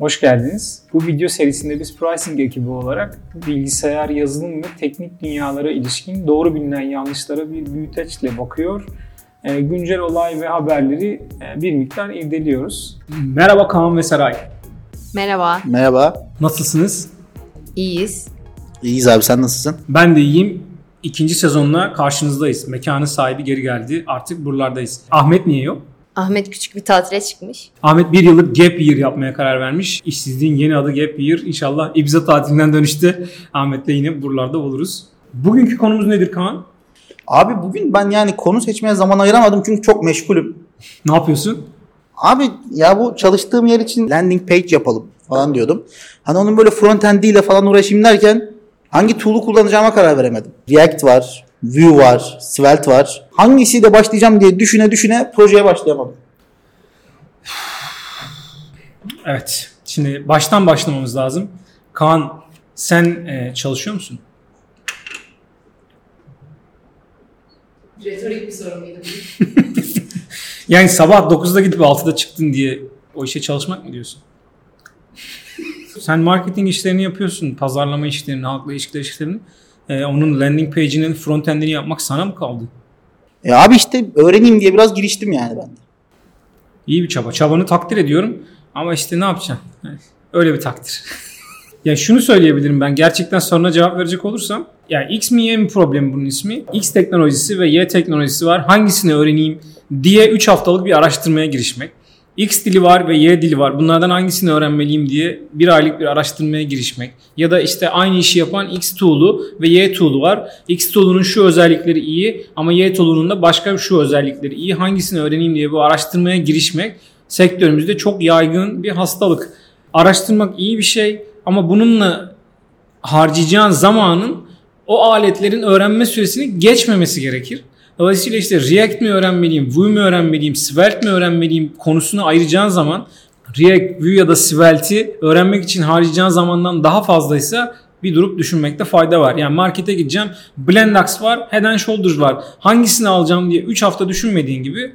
Hoş geldiniz. Bu video serisinde biz pricing ekibi olarak bilgisayar, yazılım ve teknik dünyalara ilişkin doğru bilinen yanlışlara bir büyüteçle bakıyor. E, güncel olay ve haberleri e, bir miktar irdeliyoruz. Merhaba Kaan ve Saray. Merhaba, Merhaba. Nasılsınız? iyiyiz. İyiyiz abi sen nasılsın? Ben de iyiyim. İkinci sezonla karşınızdayız. Mekanın sahibi geri geldi. Artık buralardayız. Ahmet niye yok? Ahmet küçük bir tatile çıkmış. Ahmet bir yıllık gap year yapmaya karar vermiş. İşsizliğin yeni adı gap year. İnşallah Ibiza tatilinden dönüşte Ahmet'le yine buralarda oluruz. Bugünkü konumuz nedir Kaan? Abi bugün ben yani konu seçmeye zaman ayıramadım çünkü çok meşgulüm. Ne yapıyorsun? Abi ya bu çalıştığım yer için landing page yapalım falan diyordum. Hani onun böyle front endiyle falan uğraşayım derken hangi tool'u kullanacağıma karar veremedim. React var, Vue var, Svelte var. Hangisiyle başlayacağım diye düşüne düşüne projeye başlayamadım. Evet. Şimdi baştan başlamamız lazım. Kaan sen e, çalışıyor musun? Retorik bir soru muydu Yani sabah 9'da gidip 6'da çıktın diye o işe çalışmak mı diyorsun? Sen marketing işlerini yapıyorsun, pazarlama işlerini, halkla ilişkiler işlerini. Ee, onun landing page'inin front end'ini yapmak sana mı kaldı? E abi işte öğreneyim diye biraz giriştim yani ben de. İyi bir çaba. Çabanı takdir ediyorum. Ama işte ne yapacaksın? Öyle bir takdir. ya şunu söyleyebilirim ben gerçekten soruna cevap verecek olursam. Ya X mi Y mi problemi bunun ismi? X teknolojisi ve Y teknolojisi var. Hangisini öğreneyim diye 3 haftalık bir araştırmaya girişmek. X dili var ve Y dili var. Bunlardan hangisini öğrenmeliyim diye bir aylık bir araştırmaya girişmek. Ya da işte aynı işi yapan X tool'u ve Y tool'u var. X tool'unun şu özellikleri iyi ama Y tool'unun da başka şu özellikleri iyi. Hangisini öğreneyim diye bu araştırmaya girişmek sektörümüzde çok yaygın bir hastalık. Araştırmak iyi bir şey ama bununla harcayacağın zamanın o aletlerin öğrenme süresini geçmemesi gerekir. Dolayısıyla işte React mi öğrenmeliyim, Vue mi öğrenmeliyim, Svelte mi öğrenmeliyim konusunu ayıracağın zaman React, Vue ya da Svelte'i öğrenmek için harcayacağın zamandan daha fazlaysa bir durup düşünmekte fayda var. Yani markete gideceğim, Blendax var, Head and Shoulders var. Hangisini alacağım diye 3 hafta düşünmediğin gibi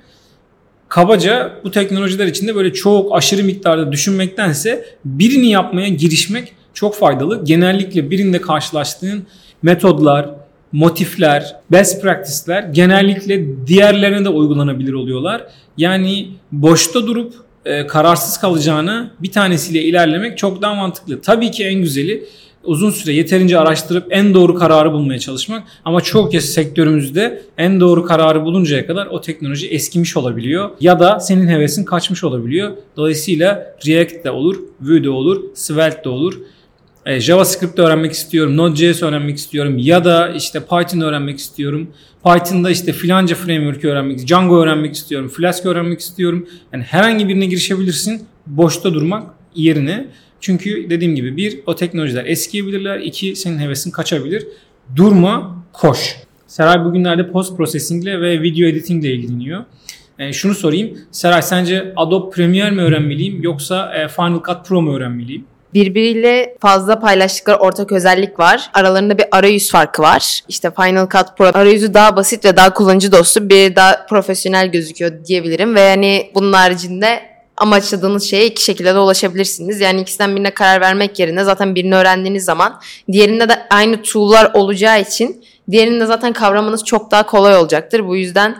kabaca bu teknolojiler içinde böyle çok aşırı miktarda düşünmektense birini yapmaya girişmek çok faydalı. Genellikle birinde karşılaştığın metodlar, motifler, best practice'ler genellikle diğerlerine de uygulanabilir oluyorlar. Yani boşta durup e, kararsız kalacağına bir tanesiyle ilerlemek çok daha mantıklı. Tabii ki en güzeli uzun süre yeterince araştırıp en doğru kararı bulmaya çalışmak. Ama çok kez sektörümüzde en doğru kararı buluncaya kadar o teknoloji eskimiş olabiliyor. Ya da senin hevesin kaçmış olabiliyor. Dolayısıyla React de olur, Vue de olur, Svelte de olur. E, JavaScript öğrenmek istiyorum, Node.js öğrenmek istiyorum ya da işte Python öğrenmek istiyorum. Python'da işte filanca framework öğrenmek, Django öğrenmek istiyorum, Flask öğrenmek istiyorum. Yani herhangi birine girişebilirsin. Boşta durmak yerine. Çünkü dediğim gibi bir o teknolojiler eskiyebilirler. iki senin hevesin kaçabilir. Durma, koş. Seray bugünlerde post processing ile ve video editing ile ilgileniyor. E, şunu sorayım. Seray sence Adobe Premiere mi öğrenmeliyim yoksa e, Final Cut Pro mu öğrenmeliyim? Birbiriyle fazla paylaştıkları ortak özellik var. Aralarında bir arayüz farkı var. İşte Final Cut Pro arayüzü daha basit ve daha kullanıcı dostu, bir daha profesyonel gözüküyor diyebilirim. Ve yani bunun haricinde amaçladığınız şeye iki şekilde de ulaşabilirsiniz. Yani ikisinden birine karar vermek yerine zaten birini öğrendiğiniz zaman diğerinde de aynı tool'lar olacağı için diğerini de zaten kavramanız çok daha kolay olacaktır. Bu yüzden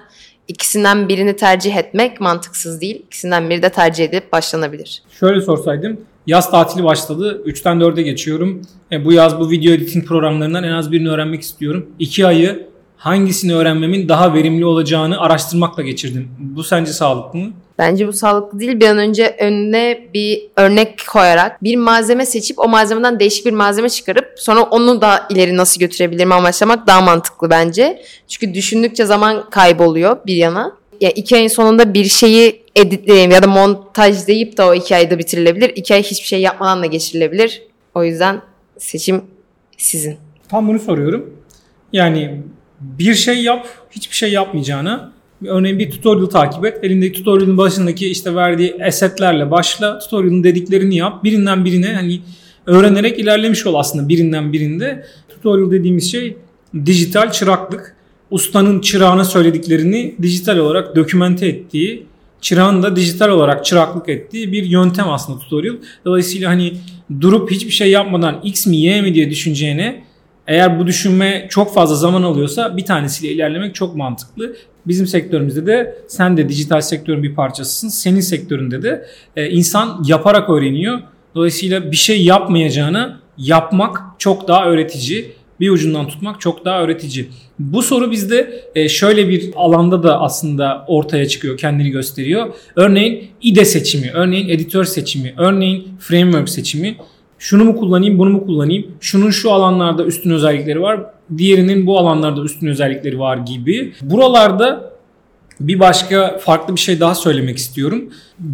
ikisinden birini tercih etmek mantıksız değil. İkisinden biri de tercih edip başlanabilir. Şöyle sorsaydım. Yaz tatili başladı. 3'ten 4'e geçiyorum. E, bu yaz bu video editing programlarından en az birini öğrenmek istiyorum. 2 ayı hangisini öğrenmemin daha verimli olacağını araştırmakla geçirdim. Bu sence sağlıklı mı? Bence bu sağlıklı değil. Bir an önce önüne bir örnek koyarak bir malzeme seçip o malzemeden değişik bir malzeme çıkarıp sonra onu da ileri nasıl götürebilirim amaçlamak daha mantıklı bence. Çünkü düşündükçe zaman kayboluyor bir yana. Ya iki ayın sonunda bir şeyi editleyeyim ya da montajlayıp da o iki ayda bitirilebilir. İki ay hiçbir şey yapmadan da geçirilebilir. O yüzden seçim sizin. Tam bunu soruyorum. Yani bir şey yap, hiçbir şey yapmayacağına örneğin bir tutorial takip et. Elindeki tutorial'ın başındaki işte verdiği esetlerle başla. Tutorial'ın dediklerini yap. Birinden birine hani öğrenerek ilerlemiş ol aslında birinden birinde. Tutorial dediğimiz şey dijital çıraklık. Ustanın çırağına söylediklerini dijital olarak dokümente ettiği çırağın da dijital olarak çıraklık ettiği bir yöntem aslında tutorial. Dolayısıyla hani durup hiçbir şey yapmadan X mi Y mi diye düşüneceğine eğer bu düşünme çok fazla zaman alıyorsa bir tanesiyle ilerlemek çok mantıklı. Bizim sektörümüzde de sen de dijital sektörün bir parçasısın. Senin sektöründe de e, insan yaparak öğreniyor. Dolayısıyla bir şey yapmayacağına yapmak çok daha öğretici. Bir ucundan tutmak çok daha öğretici. Bu soru bizde e, şöyle bir alanda da aslında ortaya çıkıyor, kendini gösteriyor. Örneğin IDE seçimi, örneğin editör seçimi, örneğin framework seçimi. Şunu mu kullanayım, bunu mu kullanayım? Şunun şu alanlarda üstün özellikleri var, diğerinin bu alanlarda üstün özellikleri var gibi. Buralarda bir başka farklı bir şey daha söylemek istiyorum.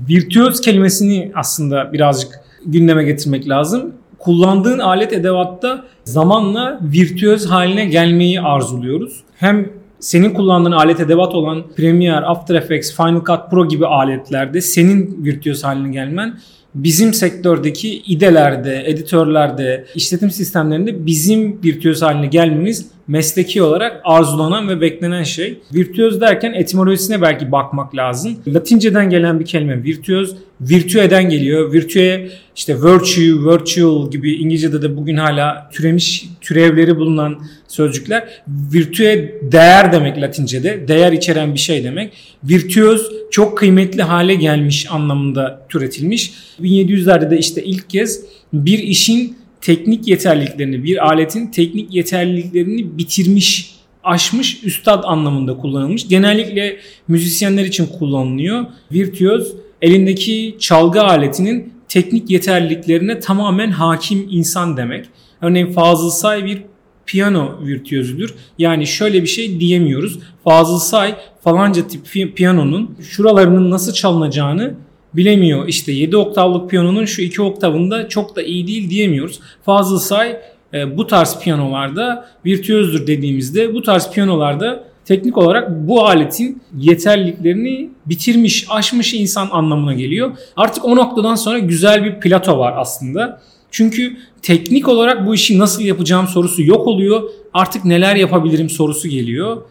Virtüöz kelimesini aslında birazcık gündeme getirmek lazım. Kullandığın alet edevatta zamanla virtüöz haline gelmeyi arzuluyoruz. Hem senin kullandığın alet edevat olan Premiere, After Effects, Final Cut Pro gibi aletlerde senin virtüöz haline gelmen bizim sektördeki idelerde, editörlerde, işletim sistemlerinde bizim virtüöz haline gelmemiz mesleki olarak arzulanan ve beklenen şey. Virtüöz derken etimolojisine belki bakmak lazım. Latinceden gelen bir kelime virtüöz, virtüeden geliyor. Virtüe işte virtue, virtual gibi İngilizce'de de bugün hala türemiş türevleri bulunan sözcükler. Virtüe değer demek Latince'de. Değer içeren bir şey demek. Virtüöz çok kıymetli hale gelmiş anlamında türetilmiş. 1700'lerde de işte ilk kez bir işin teknik yeterliliklerini, bir aletin teknik yeterliliklerini bitirmiş, aşmış üstad anlamında kullanılmış. Genellikle müzisyenler için kullanılıyor. Virtüöz elindeki çalgı aletinin teknik yeterliliklerine tamamen hakim insan demek. Örneğin Fazıl Say bir piyano virtüözüdür. Yani şöyle bir şey diyemiyoruz. Fazıl Say falanca tip piyanonun şuralarının nasıl çalınacağını bilemiyor. İşte 7 oktavlık piyanonun şu 2 oktavında çok da iyi değil diyemiyoruz. Fazıl Say e, bu tarz piyanolarda virtüözdür dediğimizde bu tarz piyanolarda teknik olarak bu aletin yeterliliklerini bitirmiş, aşmış insan anlamına geliyor. Artık o noktadan sonra güzel bir plato var aslında. Çünkü teknik olarak bu işi nasıl yapacağım sorusu yok oluyor. Artık neler yapabilirim sorusu geliyor.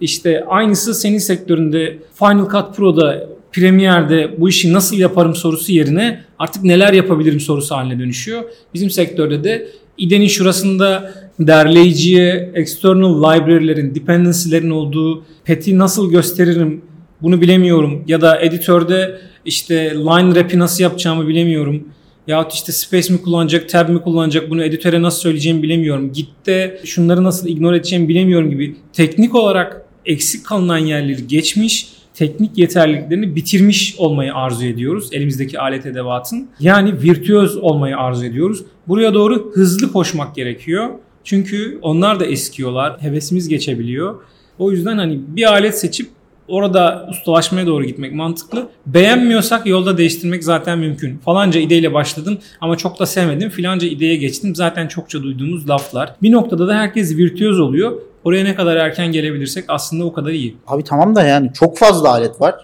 İşte aynısı senin sektöründe Final Cut Pro'da Premiere'de bu işi nasıl yaparım sorusu yerine artık neler yapabilirim sorusu haline dönüşüyor. Bizim sektörde de IDE'nin şurasında derleyiciye external library'lerin, dependency'lerin olduğu pet'i nasıl gösteririm bunu bilemiyorum. Ya da editörde işte line wrap'i nasıl yapacağımı bilemiyorum. Yahut işte space mi kullanacak, tab mi kullanacak bunu editöre nasıl söyleyeceğimi bilemiyorum. Git'te şunları nasıl ignore edeceğimi bilemiyorum gibi teknik olarak eksik kalınan yerleri geçmiş teknik yeterliliklerini bitirmiş olmayı arzu ediyoruz elimizdeki alet edevatın. Yani virtüöz olmayı arzu ediyoruz. Buraya doğru hızlı koşmak gerekiyor. Çünkü onlar da eskiyorlar. Hevesimiz geçebiliyor. O yüzden hani bir alet seçip orada ustalaşmaya doğru gitmek mantıklı. Beğenmiyorsak yolda değiştirmek zaten mümkün. Falanca ideyle başladım ama çok da sevmedim. Filanca ideye geçtim. Zaten çokça duyduğumuz laflar. Bir noktada da herkes virtüöz oluyor. Oraya ne kadar erken gelebilirsek aslında o kadar iyi. Abi tamam da yani çok fazla alet var.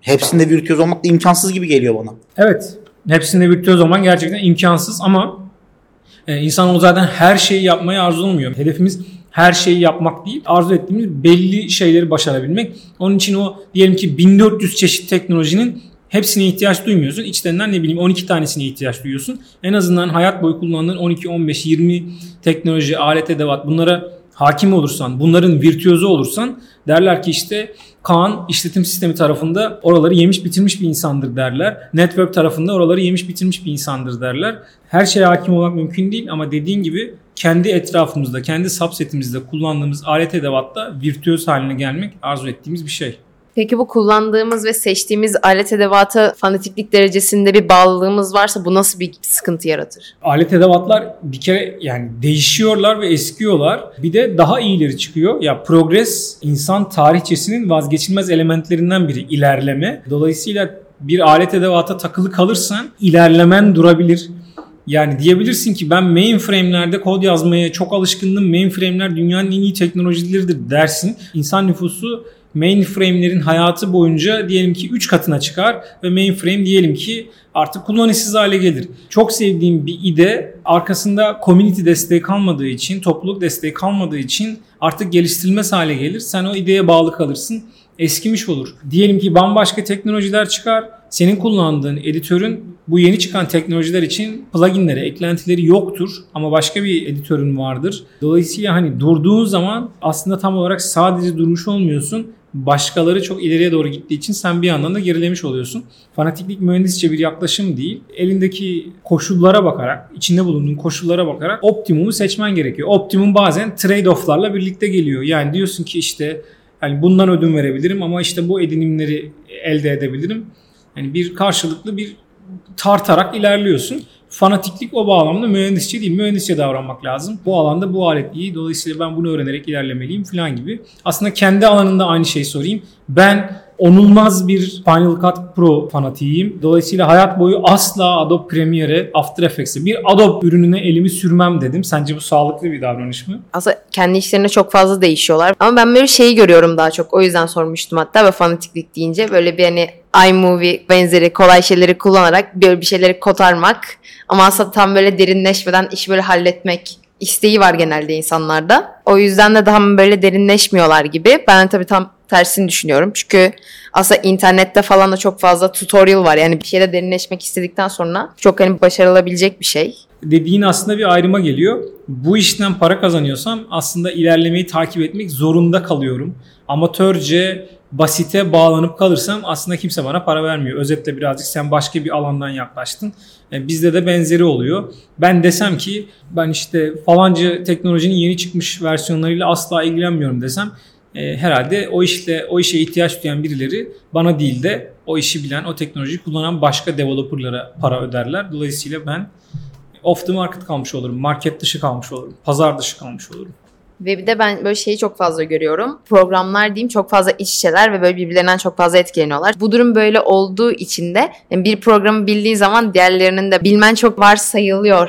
Hepsinde virtüöz olmak da imkansız gibi geliyor bana. Evet. Hepsinde virtüöz olman gerçekten imkansız ama e, insan o zaten her şeyi yapmayı arzulamıyor. Hedefimiz her şeyi yapmak değil, arzu ettiğimiz belli şeyleri başarabilmek. Onun için o diyelim ki 1400 çeşit teknolojinin hepsine ihtiyaç duymuyorsun. İçlerinden ne bileyim 12 tanesine ihtiyaç duyuyorsun. En azından hayat boyu kullandığın 12, 15, 20 teknoloji, alet, edevat bunlara hakim olursan, bunların virtüözü olursan derler ki işte Kaan işletim sistemi tarafında oraları yemiş bitirmiş bir insandır derler. Network tarafında oraları yemiş bitirmiş bir insandır derler. Her şeye hakim olmak mümkün değil ama dediğin gibi kendi etrafımızda, kendi subsetimizde kullandığımız alet edevatta virtüöz haline gelmek arzu ettiğimiz bir şey. Peki bu kullandığımız ve seçtiğimiz alet edevata fanatiklik derecesinde bir bağlılığımız varsa bu nasıl bir sıkıntı yaratır? Alet edevatlar bir kere yani değişiyorlar ve eskiyorlar. Bir de daha iyileri çıkıyor. Ya progres insan tarihçesinin vazgeçilmez elementlerinden biri ilerleme. Dolayısıyla bir alet edevata takılı kalırsan ilerlemen durabilir. Yani diyebilirsin ki ben mainframe'lerde kod yazmaya çok alışkındım. Mainframe'ler dünyanın en iyi teknolojileridir dersin. İnsan nüfusu mainframe'lerin hayatı boyunca diyelim ki 3 katına çıkar ve mainframe diyelim ki artık kullanışsız hale gelir. Çok sevdiğim bir ide arkasında community desteği kalmadığı için, topluluk desteği kalmadığı için artık geliştirilmez hale gelir. Sen o ideye bağlı kalırsın eskimiş olur. Diyelim ki bambaşka teknolojiler çıkar. Senin kullandığın editörün bu yeni çıkan teknolojiler için pluginleri, eklentileri yoktur ama başka bir editörün vardır. Dolayısıyla hani durduğun zaman aslında tam olarak sadece durmuş olmuyorsun. Başkaları çok ileriye doğru gittiği için sen bir yandan da gerilemiş oluyorsun. Fanatiklik mühendisçe bir yaklaşım değil. Elindeki koşullara bakarak, içinde bulunduğun koşullara bakarak optimumu seçmen gerekiyor. Optimum bazen trade-off'larla birlikte geliyor. Yani diyorsun ki işte hani bundan ödün verebilirim ama işte bu edinimleri elde edebilirim. Yani bir karşılıklı bir tartarak ilerliyorsun. Fanatiklik o bağlamda mühendisçe değil. Mühendisçe davranmak lazım. Bu alanda bu alet iyi. Dolayısıyla ben bunu öğrenerek ilerlemeliyim falan gibi. Aslında kendi alanında aynı şeyi sorayım. Ben onulmaz bir Final Cut Pro fanatiyim. Dolayısıyla hayat boyu asla Adobe Premiere, After Effects'e bir Adobe ürününe elimi sürmem dedim. Sence bu sağlıklı bir davranış mı? Aslında kendi işlerinde çok fazla değişiyorlar. Ama ben böyle şeyi görüyorum daha çok. O yüzden sormuştum hatta ve fanatiklik deyince böyle bir hani iMovie benzeri kolay şeyleri kullanarak böyle bir şeyleri kotarmak ama aslında tam böyle derinleşmeden işi böyle halletmek isteği var genelde insanlarda. O yüzden de daha böyle derinleşmiyorlar gibi. Ben tabii tam tersini düşünüyorum. Çünkü aslında internette falan da çok fazla tutorial var. Yani bir şeyde derinleşmek istedikten sonra çok hani başarılabilecek bir şey. Dediğin aslında bir ayrıma geliyor. Bu işten para kazanıyorsam aslında ilerlemeyi takip etmek zorunda kalıyorum. Amatörce basite bağlanıp kalırsam aslında kimse bana para vermiyor. Özetle birazcık sen başka bir alandan yaklaştın. E, bizde de benzeri oluyor. Ben desem ki ben işte falanca teknolojinin yeni çıkmış versiyonlarıyla asla ilgilenmiyorum desem e, herhalde o işle o işe ihtiyaç duyan birileri bana değil de o işi bilen, o teknolojiyi kullanan başka developerlara para öderler. Dolayısıyla ben off the market kalmış olurum. Market dışı kalmış olurum. Pazar dışı kalmış olurum. Ve bir de ben böyle şeyi çok fazla görüyorum. Programlar diyeyim çok fazla iç içeler ve böyle birbirlerinden çok fazla etkileniyorlar. Bu durum böyle olduğu için de yani bir programı bildiğin zaman diğerlerinin de bilmen çok varsayılıyor.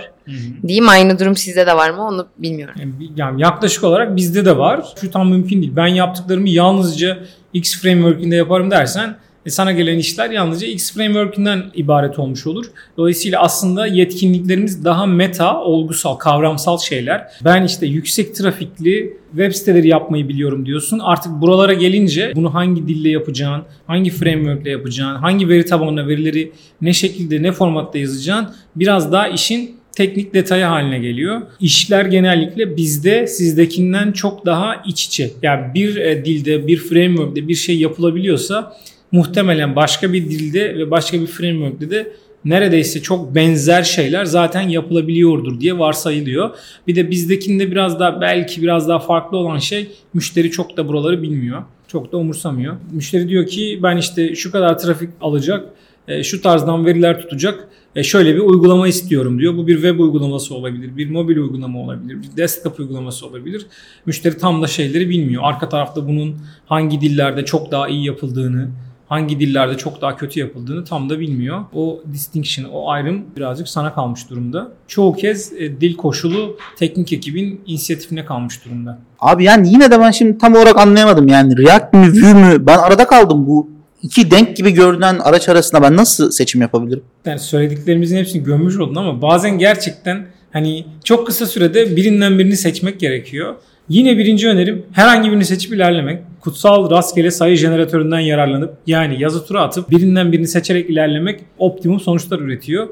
Diyeyim aynı durum sizde de var mı onu bilmiyorum. Yani, yani yaklaşık olarak bizde de var. Şu tam mümkün değil. Ben yaptıklarımı yalnızca X framework'ünde yaparım dersen sana gelen işler yalnızca X framework'ünden ibaret olmuş olur. Dolayısıyla aslında yetkinliklerimiz daha meta, olgusal, kavramsal şeyler. Ben işte yüksek trafikli web siteleri yapmayı biliyorum diyorsun. Artık buralara gelince bunu hangi dille yapacağın, hangi framework'le yapacağın, hangi veri tabanına verileri ne şekilde, ne formatta yazacağın biraz daha işin teknik detayı haline geliyor. İşler genellikle bizde sizdekinden çok daha iç içe. Yani bir e, dilde, bir framework'te bir şey yapılabiliyorsa muhtemelen başka bir dilde ve başka bir framework'te de neredeyse çok benzer şeyler zaten yapılabiliyordur diye varsayılıyor. Bir de bizdekinde biraz daha belki biraz daha farklı olan şey müşteri çok da buraları bilmiyor. Çok da umursamıyor. Müşteri diyor ki ben işte şu kadar trafik alacak, e, şu tarzdan veriler tutacak, e, şöyle bir uygulama istiyorum diyor. Bu bir web uygulaması olabilir, bir mobil uygulama olabilir, bir desktop uygulaması olabilir. Müşteri tam da şeyleri bilmiyor. Arka tarafta bunun hangi dillerde çok daha iyi yapıldığını, hangi dillerde çok daha kötü yapıldığını tam da bilmiyor. O distinction, o ayrım birazcık sana kalmış durumda. Çoğu kez e, dil koşulu teknik ekibin inisiyatifine kalmış durumda. Abi yani yine de ben şimdi tam olarak anlayamadım yani React mi Vue mü ben arada kaldım bu iki denk gibi görünen araç arasında ben nasıl seçim yapabilirim? Yani söylediklerimizin hepsini gömmüş oldun ama bazen gerçekten hani çok kısa sürede birinden birini seçmek gerekiyor. Yine birinci önerim herhangi birini seçip ilerlemek. Kutsal rastgele sayı jeneratöründen yararlanıp yani yazı tura atıp birinden birini seçerek ilerlemek optimum sonuçlar üretiyor.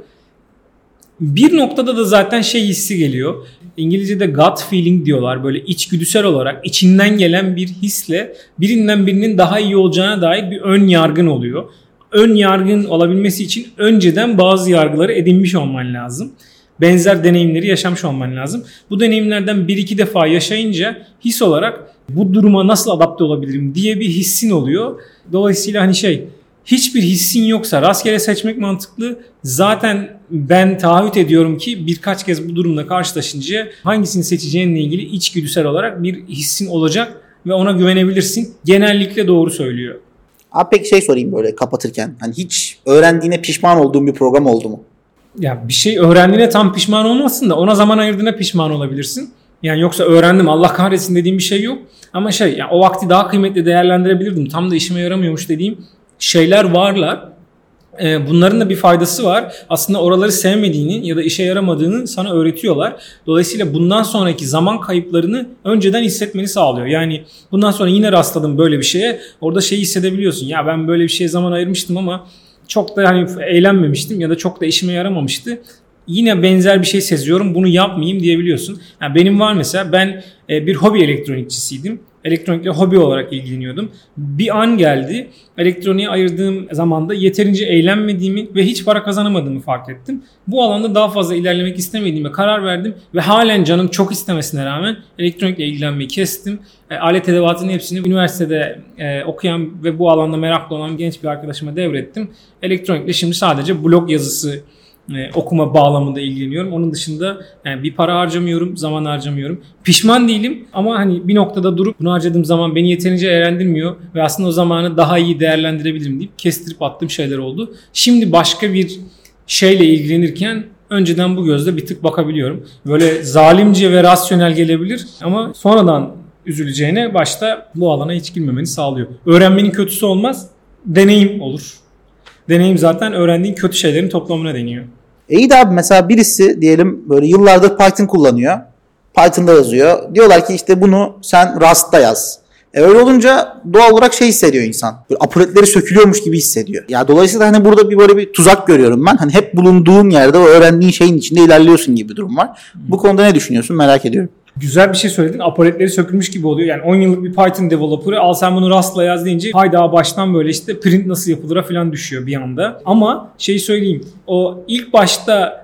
Bir noktada da zaten şey hissi geliyor. İngilizce'de gut feeling diyorlar. Böyle içgüdüsel olarak içinden gelen bir hisle birinden birinin daha iyi olacağına dair bir ön yargın oluyor. Ön yargın olabilmesi için önceden bazı yargıları edinmiş olman lazım benzer deneyimleri yaşamış olman lazım. Bu deneyimlerden bir iki defa yaşayınca his olarak bu duruma nasıl adapte olabilirim diye bir hissin oluyor. Dolayısıyla hani şey hiçbir hissin yoksa rastgele seçmek mantıklı. Zaten ben taahhüt ediyorum ki birkaç kez bu durumla karşılaşınca hangisini seçeceğinle ilgili içgüdüsel olarak bir hissin olacak ve ona güvenebilirsin. Genellikle doğru söylüyor. Abi peki şey sorayım böyle kapatırken. Hani hiç öğrendiğine pişman olduğun bir program oldu mu? Ya bir şey öğrendiğine tam pişman olmasın da ona zaman ayırdığına pişman olabilirsin. Yani yoksa öğrendim Allah kahretsin dediğim bir şey yok. Ama şey yani o vakti daha kıymetli değerlendirebilirdim. Tam da işime yaramıyormuş dediğim şeyler varlar. Ee, Bunların da bir faydası var. Aslında oraları sevmediğini ya da işe yaramadığını sana öğretiyorlar. Dolayısıyla bundan sonraki zaman kayıplarını önceden hissetmeni sağlıyor. Yani bundan sonra yine rastladım böyle bir şeye. Orada şeyi hissedebiliyorsun. Ya ben böyle bir şeye zaman ayırmıştım ama çok da hani eğlenmemiştim ya da çok da işime yaramamıştı. Yine benzer bir şey seziyorum bunu yapmayayım diyebiliyorsun. Yani benim var mesela ben e, bir hobi elektronikçisiydim. Elektronikle hobi olarak ilgileniyordum. Bir an geldi elektroniğe ayırdığım zamanda yeterince eğlenmediğimi ve hiç para kazanamadığımı fark ettim. Bu alanda daha fazla ilerlemek istemediğime karar verdim ve halen canım çok istemesine rağmen elektronikle ilgilenmeyi kestim. E, alet edevatının hepsini üniversitede e, okuyan ve bu alanda meraklı olan genç bir arkadaşıma devrettim. Elektronikle şimdi sadece blog yazısı e, okuma bağlamında ilgileniyorum. Onun dışında yani bir para harcamıyorum, zaman harcamıyorum. Pişman değilim ama hani bir noktada durup bunu harcadığım zaman beni yeterince eğlendirmiyor ve aslında o zamanı daha iyi değerlendirebilirim deyip kestirip attığım şeyler oldu. Şimdi başka bir şeyle ilgilenirken önceden bu gözle bir tık bakabiliyorum. Böyle zalimce ve rasyonel gelebilir ama sonradan üzüleceğine başta bu alana hiç girmemeni sağlıyor. Öğrenmenin kötüsü olmaz, deneyim olur. Deneyim zaten öğrendiğin kötü şeylerin toplamına deniyor. E iyi de abi mesela birisi diyelim böyle yıllardır Python kullanıyor. Python'da yazıyor. Diyorlar ki işte bunu sen Rust'ta yaz. E öyle olunca doğal olarak şey hissediyor insan. Böyle apuletleri sökülüyormuş gibi hissediyor. Ya dolayısıyla hani burada bir böyle bir tuzak görüyorum ben. Hani hep bulunduğun yerde o öğrendiğin şeyin içinde ilerliyorsun gibi bir durum var. Bu konuda ne düşünüyorsun merak ediyorum. Güzel bir şey söyledin. Apoletleri sökülmüş gibi oluyor. Yani 10 yıllık bir Python developer'ı al sen bunu Rust'la yaz deyince hayda baştan böyle işte print nasıl yapılır'a falan düşüyor bir anda. Ama şey söyleyeyim. O ilk başta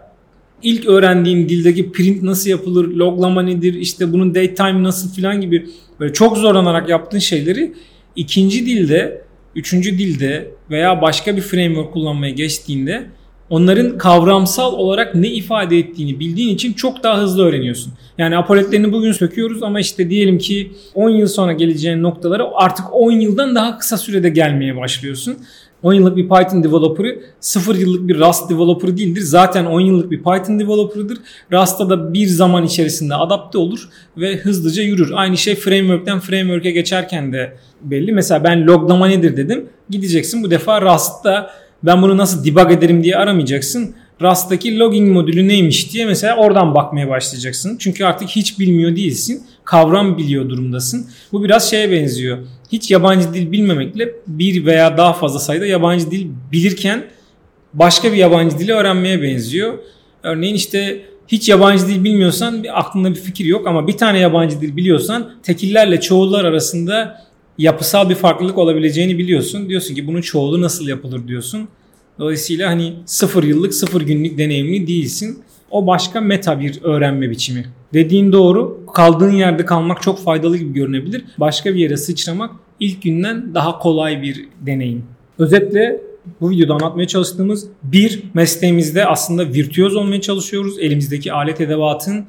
ilk öğrendiğin dildeki print nasıl yapılır, loglama nedir, işte bunun datetime nasıl falan gibi böyle çok zorlanarak yaptığın şeyleri ikinci dilde, üçüncü dilde veya başka bir framework kullanmaya geçtiğinde onların kavramsal olarak ne ifade ettiğini bildiğin için çok daha hızlı öğreniyorsun. Yani apoletlerini bugün söküyoruz ama işte diyelim ki 10 yıl sonra geleceğin noktalara artık 10 yıldan daha kısa sürede gelmeye başlıyorsun. 10 yıllık bir Python developer'ı 0 yıllık bir Rust developer'ı değildir. Zaten 10 yıllık bir Python developer'ıdır. Rust'ta da bir zaman içerisinde adapte olur ve hızlıca yürür. Aynı şey framework'ten framework'e geçerken de belli. Mesela ben loglama nedir dedim. Gideceksin bu defa Rust'ta ben bunu nasıl debug ederim diye aramayacaksın. Rust'taki logging modülü neymiş diye mesela oradan bakmaya başlayacaksın. Çünkü artık hiç bilmiyor değilsin. Kavram biliyor durumdasın. Bu biraz şeye benziyor. Hiç yabancı dil bilmemekle bir veya daha fazla sayıda yabancı dil bilirken başka bir yabancı dili öğrenmeye benziyor. Örneğin işte hiç yabancı dil bilmiyorsan aklında bir fikir yok ama bir tane yabancı dil biliyorsan tekillerle çoğullar arasında yapısal bir farklılık olabileceğini biliyorsun. Diyorsun ki bunun çoğulu nasıl yapılır diyorsun. Dolayısıyla hani sıfır yıllık sıfır günlük deneyimli değilsin. O başka meta bir öğrenme biçimi. Dediğin doğru. Kaldığın yerde kalmak çok faydalı gibi görünebilir. Başka bir yere sıçramak ilk günden daha kolay bir deneyim. Özetle bu videoda anlatmaya çalıştığımız bir mesleğimizde aslında virtüöz olmaya çalışıyoruz. Elimizdeki alet edevatın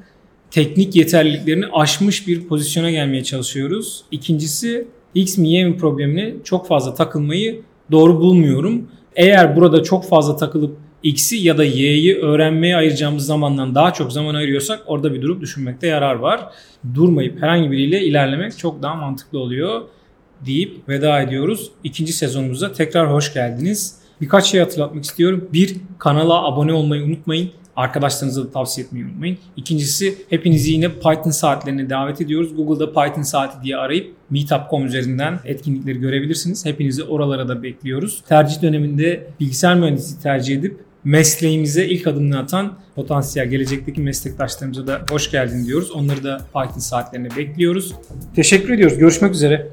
teknik yeterliliklerini aşmış bir pozisyona gelmeye çalışıyoruz. İkincisi X mi Y mi problemine çok fazla takılmayı doğru bulmuyorum. Eğer burada çok fazla takılıp X'i ya da Y'yi öğrenmeye ayıracağımız zamandan daha çok zaman ayırıyorsak orada bir durup düşünmekte yarar var. Durmayıp herhangi biriyle ilerlemek çok daha mantıklı oluyor deyip veda ediyoruz. İkinci sezonumuza tekrar hoş geldiniz. Birkaç şey hatırlatmak istiyorum. Bir, kanala abone olmayı unutmayın. Arkadaşlarınıza da tavsiye etmeyi unutmayın. İkincisi hepinizi yine Python saatlerine davet ediyoruz. Google'da Python saati diye arayıp Meetup.com üzerinden etkinlikleri görebilirsiniz. Hepinizi oralara da bekliyoruz. Tercih döneminde bilgisayar mühendisliği tercih edip mesleğimize ilk adımını atan potansiyel gelecekteki meslektaşlarımıza da hoş geldin diyoruz. Onları da Python saatlerine bekliyoruz. Teşekkür ediyoruz. Görüşmek üzere.